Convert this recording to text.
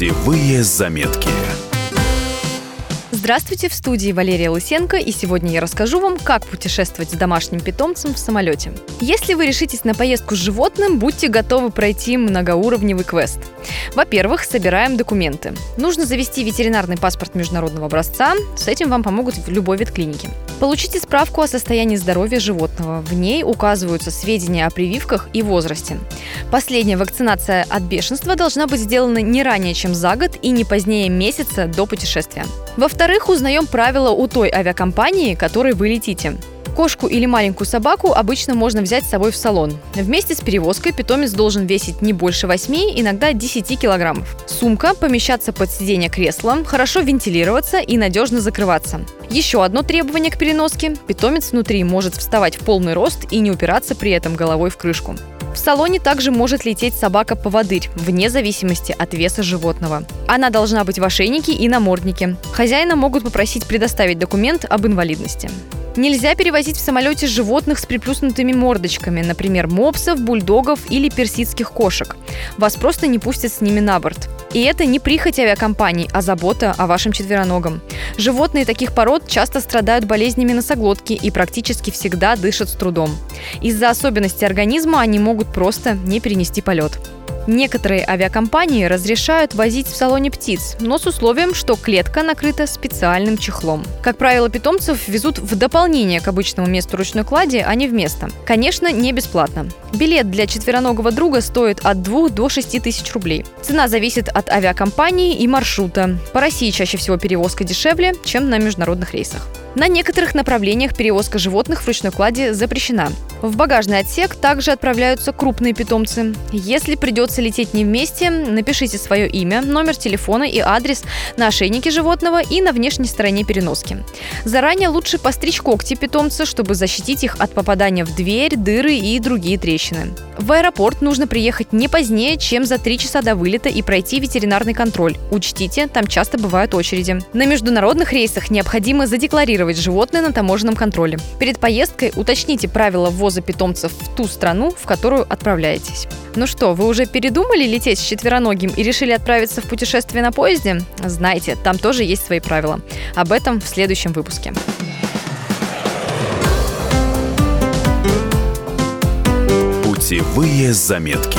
Путевые заметки. Здравствуйте, в студии Валерия Лысенко, и сегодня я расскажу вам, как путешествовать с домашним питомцем в самолете. Если вы решитесь на поездку с животным, будьте готовы пройти многоуровневый квест. Во-первых, собираем документы. Нужно завести ветеринарный паспорт международного образца, с этим вам помогут в любой ветклинике. Получите справку о состоянии здоровья животного. В ней указываются сведения о прививках и возрасте. Последняя вакцинация от бешенства должна быть сделана не ранее, чем за год и не позднее месяца до путешествия. Во-вторых, узнаем правила у той авиакомпании, которой вы летите. Кошку или маленькую собаку обычно можно взять с собой в салон. Вместе с перевозкой питомец должен весить не больше 8, иногда 10 килограммов. Сумка помещаться под сиденье кресла, хорошо вентилироваться и надежно закрываться. Еще одно требование к переноске – питомец внутри может вставать в полный рост и не упираться при этом головой в крышку. В салоне также может лететь собака-поводырь, вне зависимости от веса животного. Она должна быть в ошейнике и наморднике. Хозяина могут попросить предоставить документ об инвалидности. Нельзя перевозить в самолете животных с приплюснутыми мордочками, например, мопсов, бульдогов или персидских кошек. Вас просто не пустят с ними на борт. И это не прихоть авиакомпаний, а забота о вашем четвероногом. Животные таких пород часто страдают болезнями носоглотки и практически всегда дышат с трудом. Из-за особенностей организма они могут просто не перенести полет. Некоторые авиакомпании разрешают возить в салоне птиц, но с условием, что клетка накрыта специальным чехлом. Как правило, питомцев везут в дополнение к обычному месту ручной клади, а не вместо. Конечно, не бесплатно. Билет для четвероногого друга стоит от 2 до 6 тысяч рублей. Цена зависит от авиакомпании и маршрута. По России чаще всего перевозка дешевле, чем на международных рейсах. На некоторых направлениях перевозка животных в ручной кладе запрещена. В багажный отсек также отправляются крупные питомцы. Если придется лететь не вместе, напишите свое имя, номер телефона и адрес на ошейнике животного и на внешней стороне переноски. Заранее лучше постричь когти питомца, чтобы защитить их от попадания в дверь, дыры и другие трещины. В аэропорт нужно приехать не позднее, чем за три часа до вылета и пройти ветеринарный контроль. Учтите, там часто бывают очереди. На международных рейсах необходимо задекларировать животное на таможенном контроле. Перед поездкой уточните правила ввоза питомцев в ту страну, в которую отправляетесь. Ну что, вы уже передумали лететь с четвероногим и решили отправиться в путешествие на поезде? Знайте, там тоже есть свои правила. Об этом в следующем выпуске. Путевые заметки.